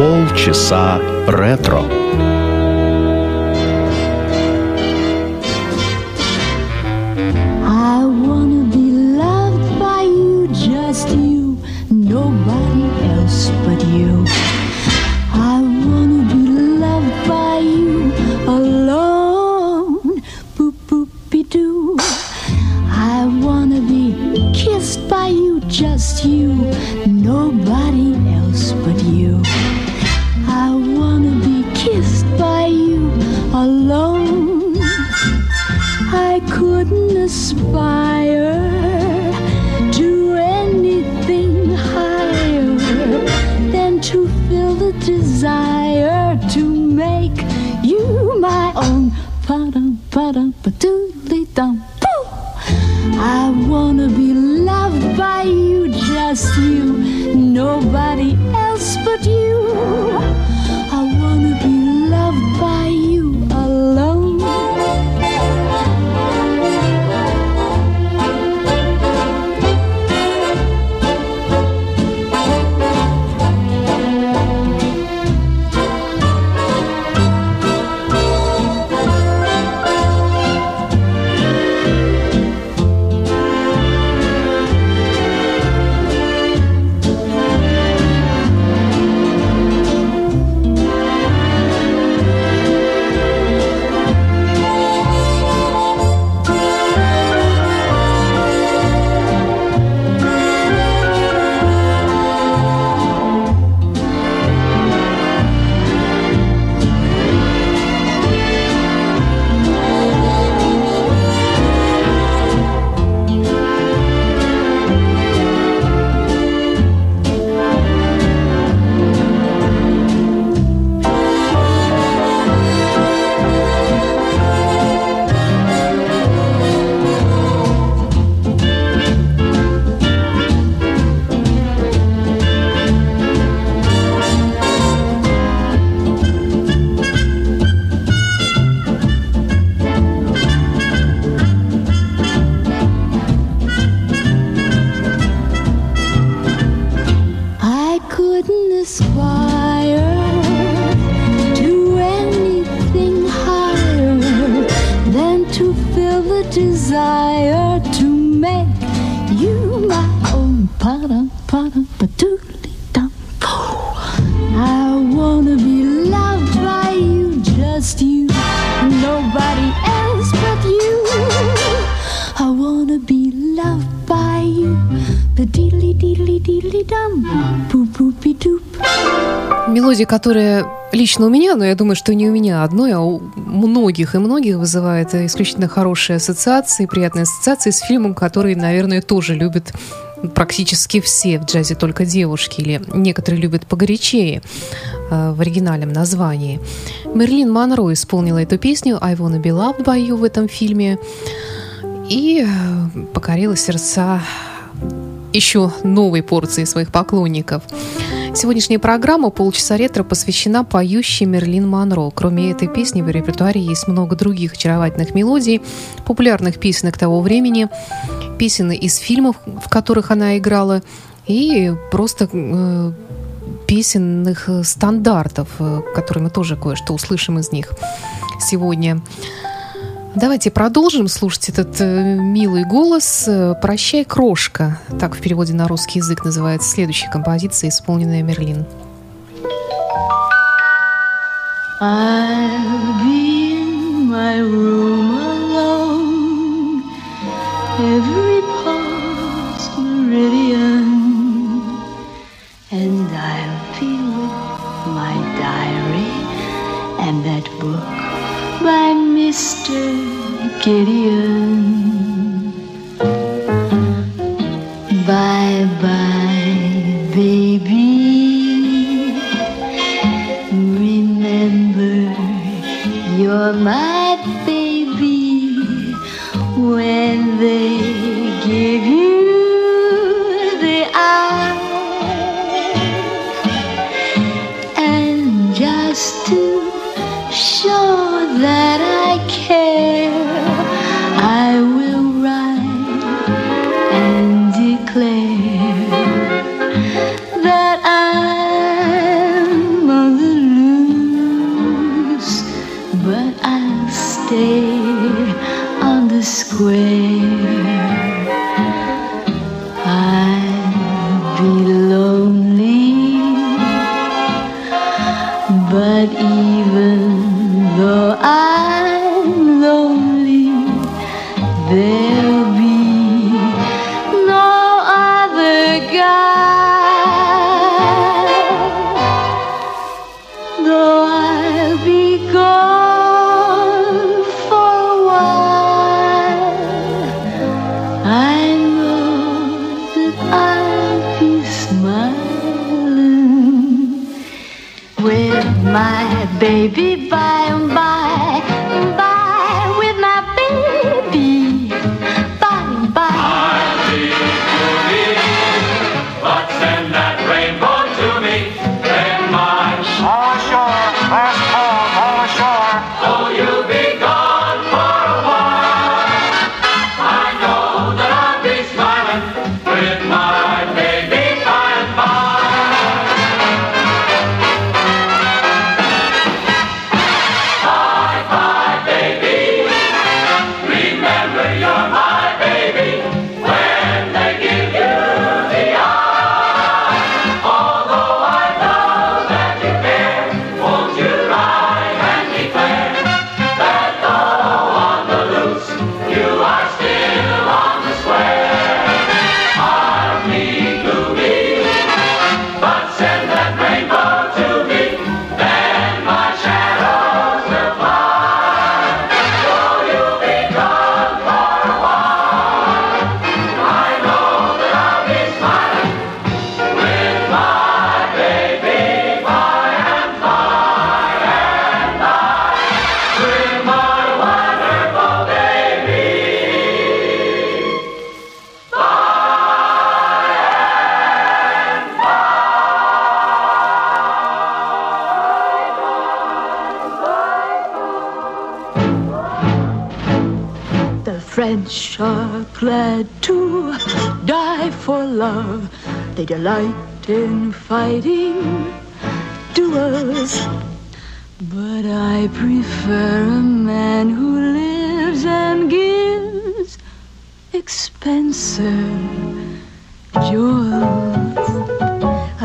Полчаса ретро. dum. I wanna be loved by you, just you, nobody else. para, para, patooly dum. I wanna be loved by you, just you, nobody else but you. I wanna be loved by you, the diddly diddly diddly dum, boop boopy doop. Мелодия, которая лично у меня, но я думаю, что не у меня а одной, а у многих и многих вызывает исключительно хорошие ассоциации, приятные ассоциации с фильмом, который, наверное, тоже любят практически все в джазе только девушки, или некоторые любят погорячее э, в оригинальном названии. Мерлин Монро исполнила эту песню «I wanna be loved by you» в этом фильме и э, покорила сердца еще новой порции своих поклонников. Сегодняшняя программа «Полчаса ретро» посвящена поющей Мерлин Монро. Кроме этой песни в репертуаре есть много других очаровательных мелодий, популярных песенок того времени, песен из фильмов, в которых она играла, и просто э, песенных стандартов, э, которые мы тоже кое-что услышим из них сегодня. Давайте продолжим слушать этот э, милый голос. Э, «Прощай, крошка». Так в переводе на русский язык называется следующая композиция, исполненная Мерлин. And that book Mr. Gideon. Bye bye, baby. Remember, you're my baby when they give you French are glad to die for love. They delight in fighting duels. But I prefer a man who lives and gives expensive jewels.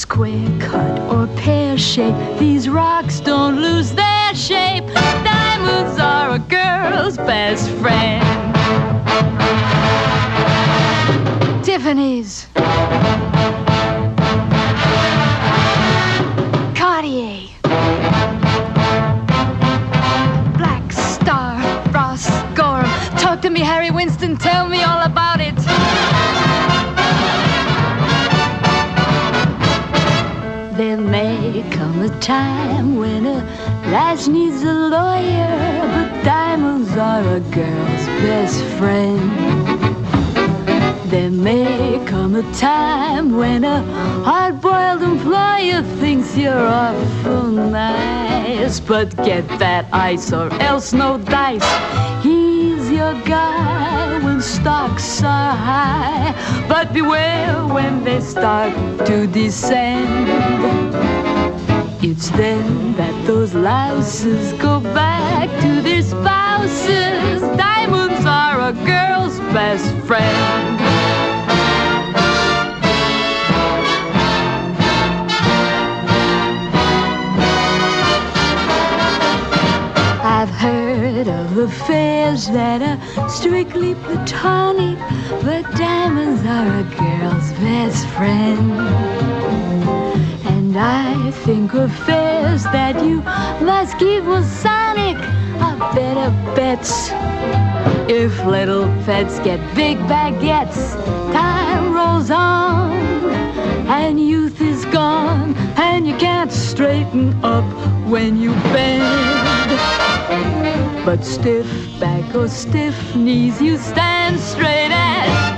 Square cut or pear shape, these rocks don't lose their shape. Diamonds are a girl's best friend. Tiffany's. Cartier. Black Starr, Ross. Talk to me, Harry Winston. Tell me all about it. Time when a lass needs a lawyer, but diamonds are a girl's best friend. There may come a time when a hard-boiled employer thinks you're awful nice, but get that ice or else no dice. He's your guy when stocks are high, but beware when they start to descend. It's then that those louses go back to their spouses. Diamonds are a girl's best friend. I've heard of affairs that are strictly platonic, but diamonds are a girl's best friend. And I think of affairs that you must give keep Masonic are better bets. If little pets get big baguettes, time rolls on, and youth is gone, and you can't straighten up when you bend. But stiff back or stiff knees, you stand straight as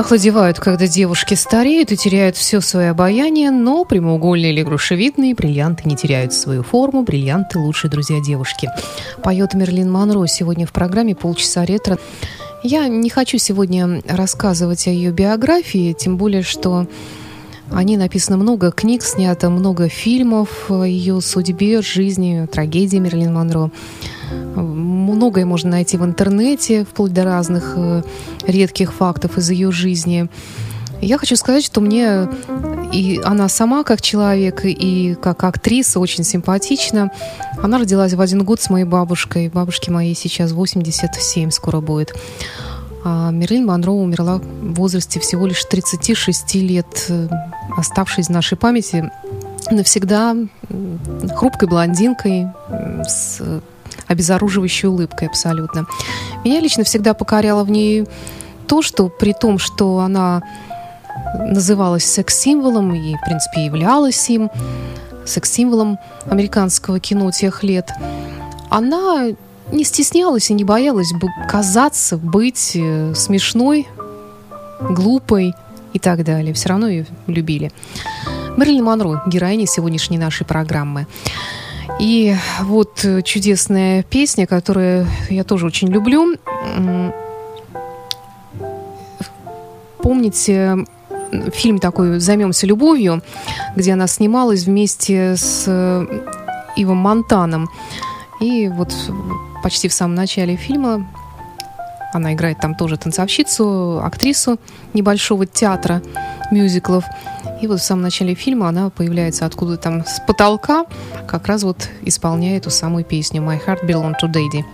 Охладевают, когда девушки стареют и теряют все свое обаяние, но прямоугольные или грушевидные бриллианты не теряют свою форму, бриллианты – лучшие друзья девушки. Поет Мерлин Монро сегодня в программе «Полчаса ретро». Я не хочу сегодня рассказывать о ее биографии, тем более, что о ней написано много книг, снято много фильмов о ее судьбе, жизни, трагедии Мерлин Монро. Многое можно найти в интернете, вплоть до разных э, редких фактов из ее жизни. Я хочу сказать, что мне и она сама как человек, и как актриса очень симпатична. Она родилась в один год с моей бабушкой. Бабушке моей сейчас 87 скоро будет. А Мерлин Монро умерла в возрасте всего лишь 36 лет, э, оставшись в нашей памяти навсегда хрупкой блондинкой с обезоруживающей улыбкой абсолютно. Меня лично всегда покоряло в ней то, что при том, что она называлась секс-символом и, в принципе, являлась им, секс-символом американского кино тех лет, она не стеснялась и не боялась казаться, быть э, смешной, глупой и так далее. Все равно ее любили. Мэрилин Монро, героиня сегодняшней нашей программы. И вот э, чудесная песня, которую я тоже очень люблю. Помните фильм такой «Займемся любовью», где она снималась вместе с э, Ивом Монтаном. И вот почти в самом начале фильма она играет там тоже танцовщицу, актрису небольшого театра мюзиклов. И вот в самом начале фильма она появляется откуда там с потолка, как раз вот исполняет ту самую песню «My Heart Belong to Daddy».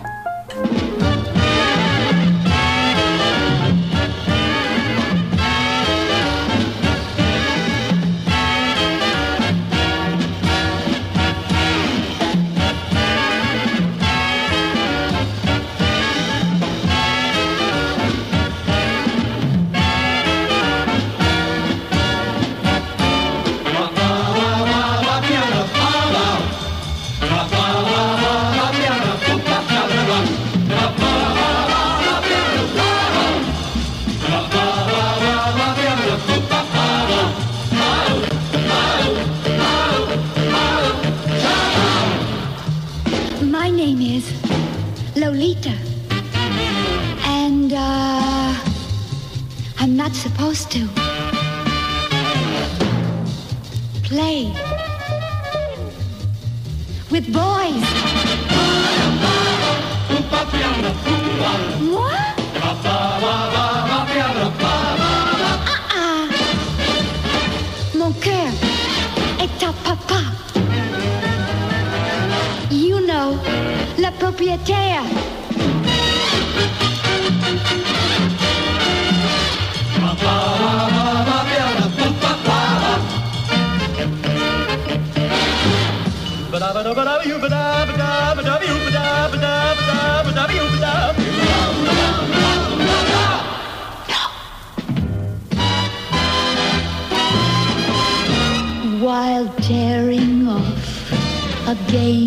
While tearing off a game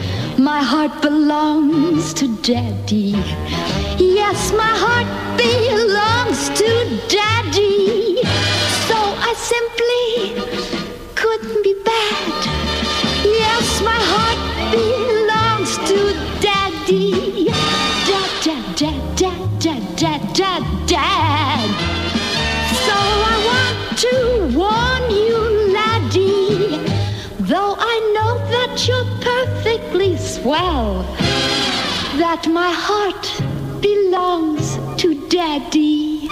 my heart belongs to daddy. Yes, my heart belongs to daddy. So I simply couldn't be bad. Yes, my heart belongs to daddy. Dad, dad, dad, dad, dad, dad, dad, swell, that my heart belongs to daddy.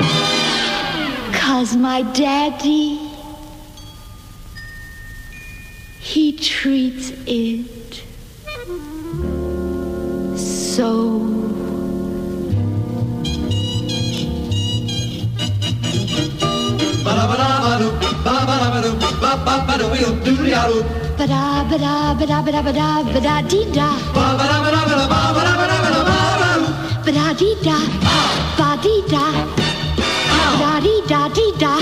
Cause my daddy, he treats it so. ba ba ba da wee doo doo ya doo. ba da ba da ba da ba da ba da ba da dee da Ba ba da ba da ba da ba ba da ba da ba da ba ba ba da dee da ba dee da ba da dee da dee da.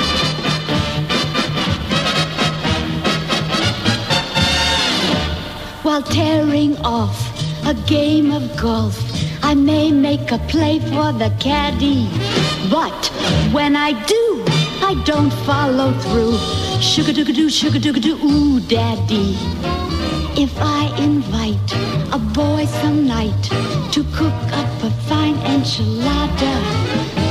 While tearing off a game of golf, I may make a play for the caddy. But when I do, I don't follow through. Sugar doo doo, sugar doo doo, ooh, daddy. If I invite a boy some night to cook up a fine enchilada,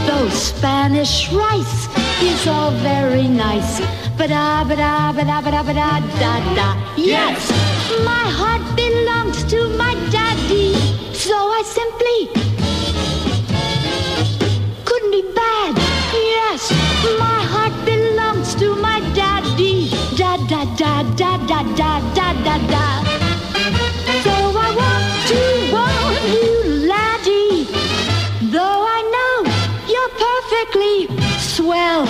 though Spanish rice is all very nice. Ba-da, ba-da, ba-da, ba-da, ba-da, da, da. Yes, my heart belongs to my daddy, so I simply couldn't be bad. Yes, my da da da da da da da. So I want to warn you, laddie. Though I know you're perfectly swell,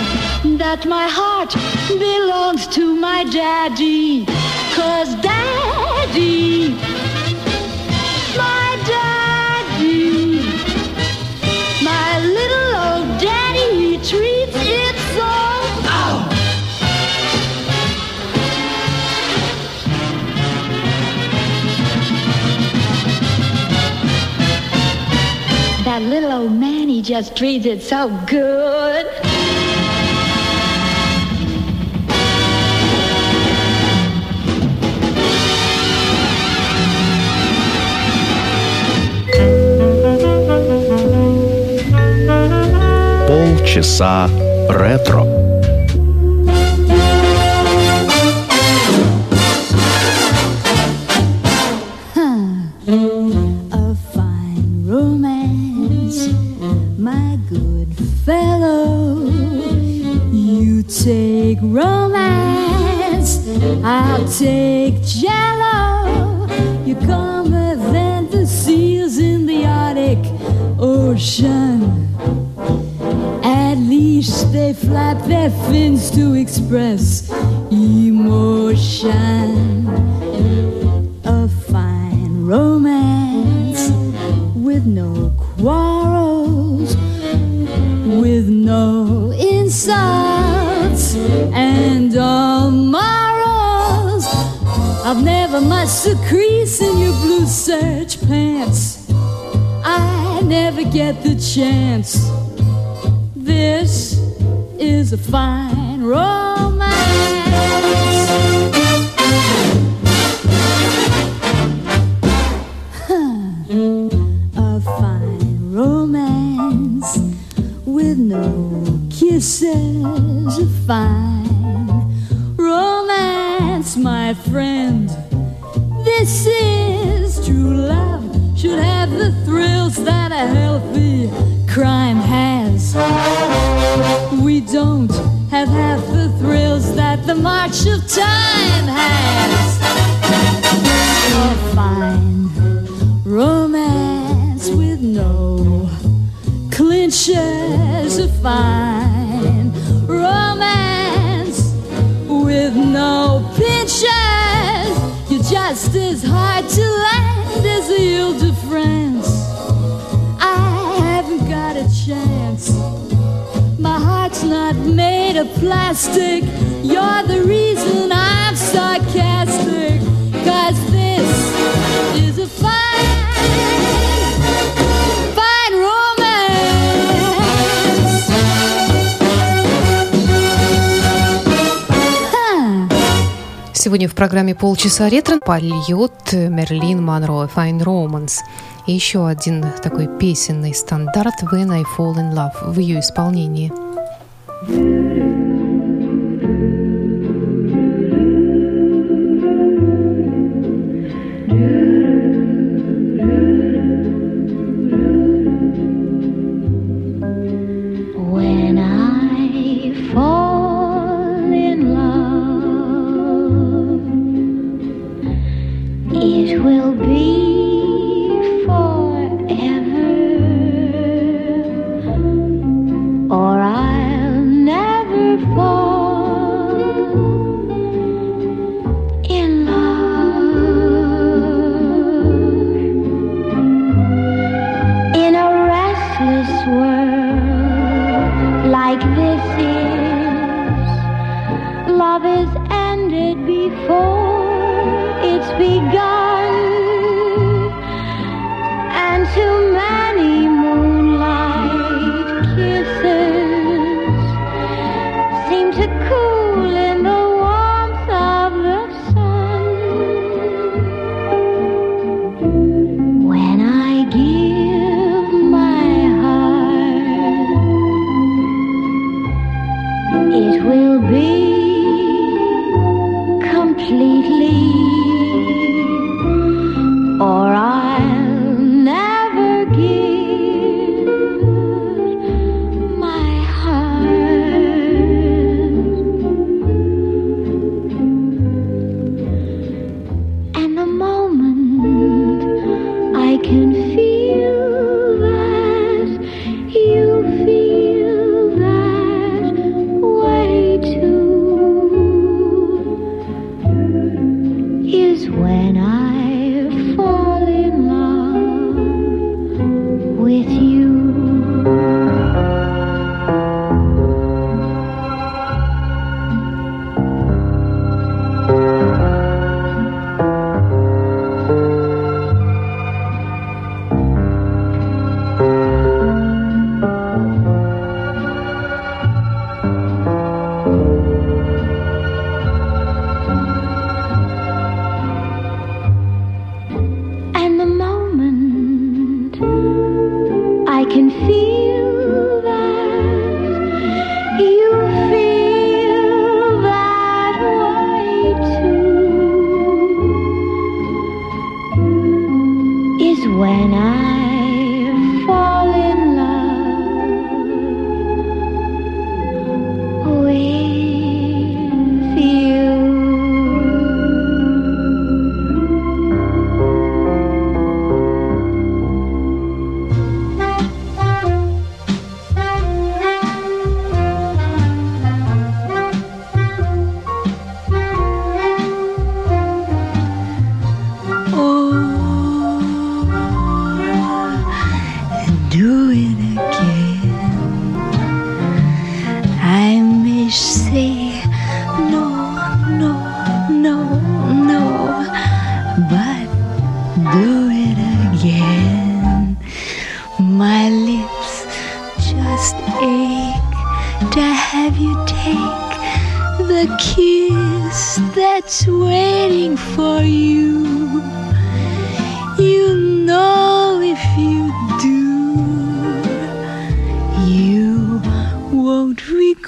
that my heart belongs to my daddy. Cause daddy, That little old man, he just treats it so good. Полчаса ретро. Take jello. You're calmer than the seals in the Arctic Ocean. At least they flap their fins to express emotion chance. This is a fine romance. The thrills that the march of time has. A fine romance with no clinches. A fine romance with no pinches. You're just as hard to land as the Ile de France. I haven't got a chance. Not made of plastic. You're the reason I'm sarcastic. Cause this is a fine, fine romance. Сегодня в программе «Полчаса ретро» польет Мерлин Монро «Fine Romance». И еще один такой песенный стандарт «When I Fall in Love» в ее исполнении. Thank.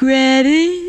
Ready?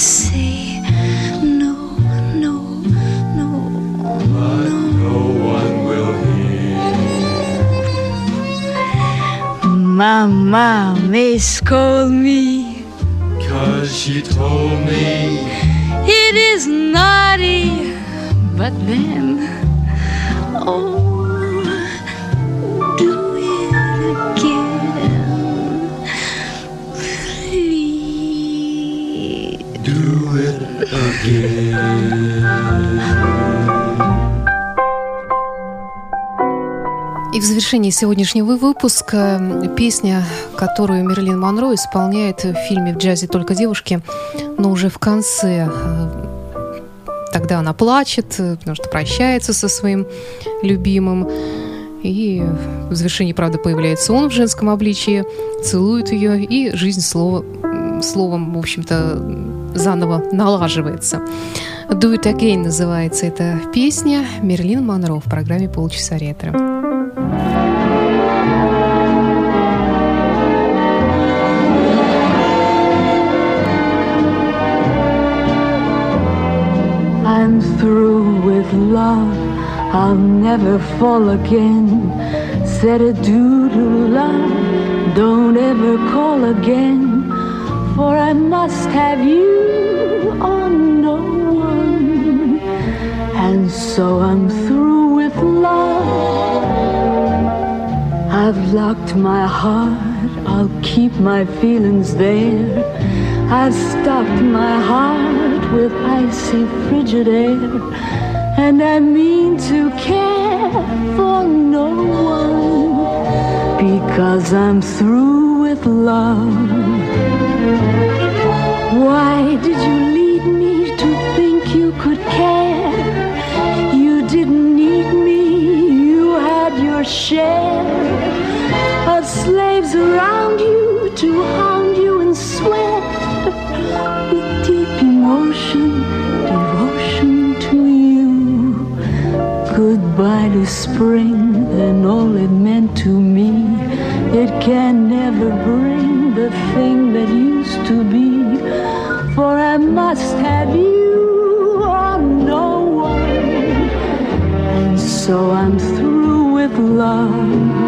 say no, no, no, no. no one will hear. My mom may scold me, cause she told me it is naughty, but then, oh. И в завершении сегодняшнего выпуска песня, которую Мерлин Монро исполняет в фильме «В джазе только девушки», но уже в конце э, Тогда она плачет, э, потому что прощается со своим любимым. И в завершении, правда, появляется он в женском обличии, целует ее, и жизнь слово, словом, в общем-то, заново налаживается. «Do It Again» называется эта песня. Мерлин Монро в программе «Полчаса ретро». I'm through with love. I'll never fall again. Said a doo doo love. Don't ever call again. For I must have you on no one. And so I'm through with love. I've locked my heart, I'll keep my feelings there. I've stopped my heart with icy frigid air, and I mean to care for no one because I'm through with love. Why did you lead me to think you could care? You didn't need me, you had your share of slaves around you to hound you and sweat with deep emotion, devotion to you. Goodbye to spring and all it meant to me. It can never bring the thing that used to be. For I must have you or no one. And so I'm through with love.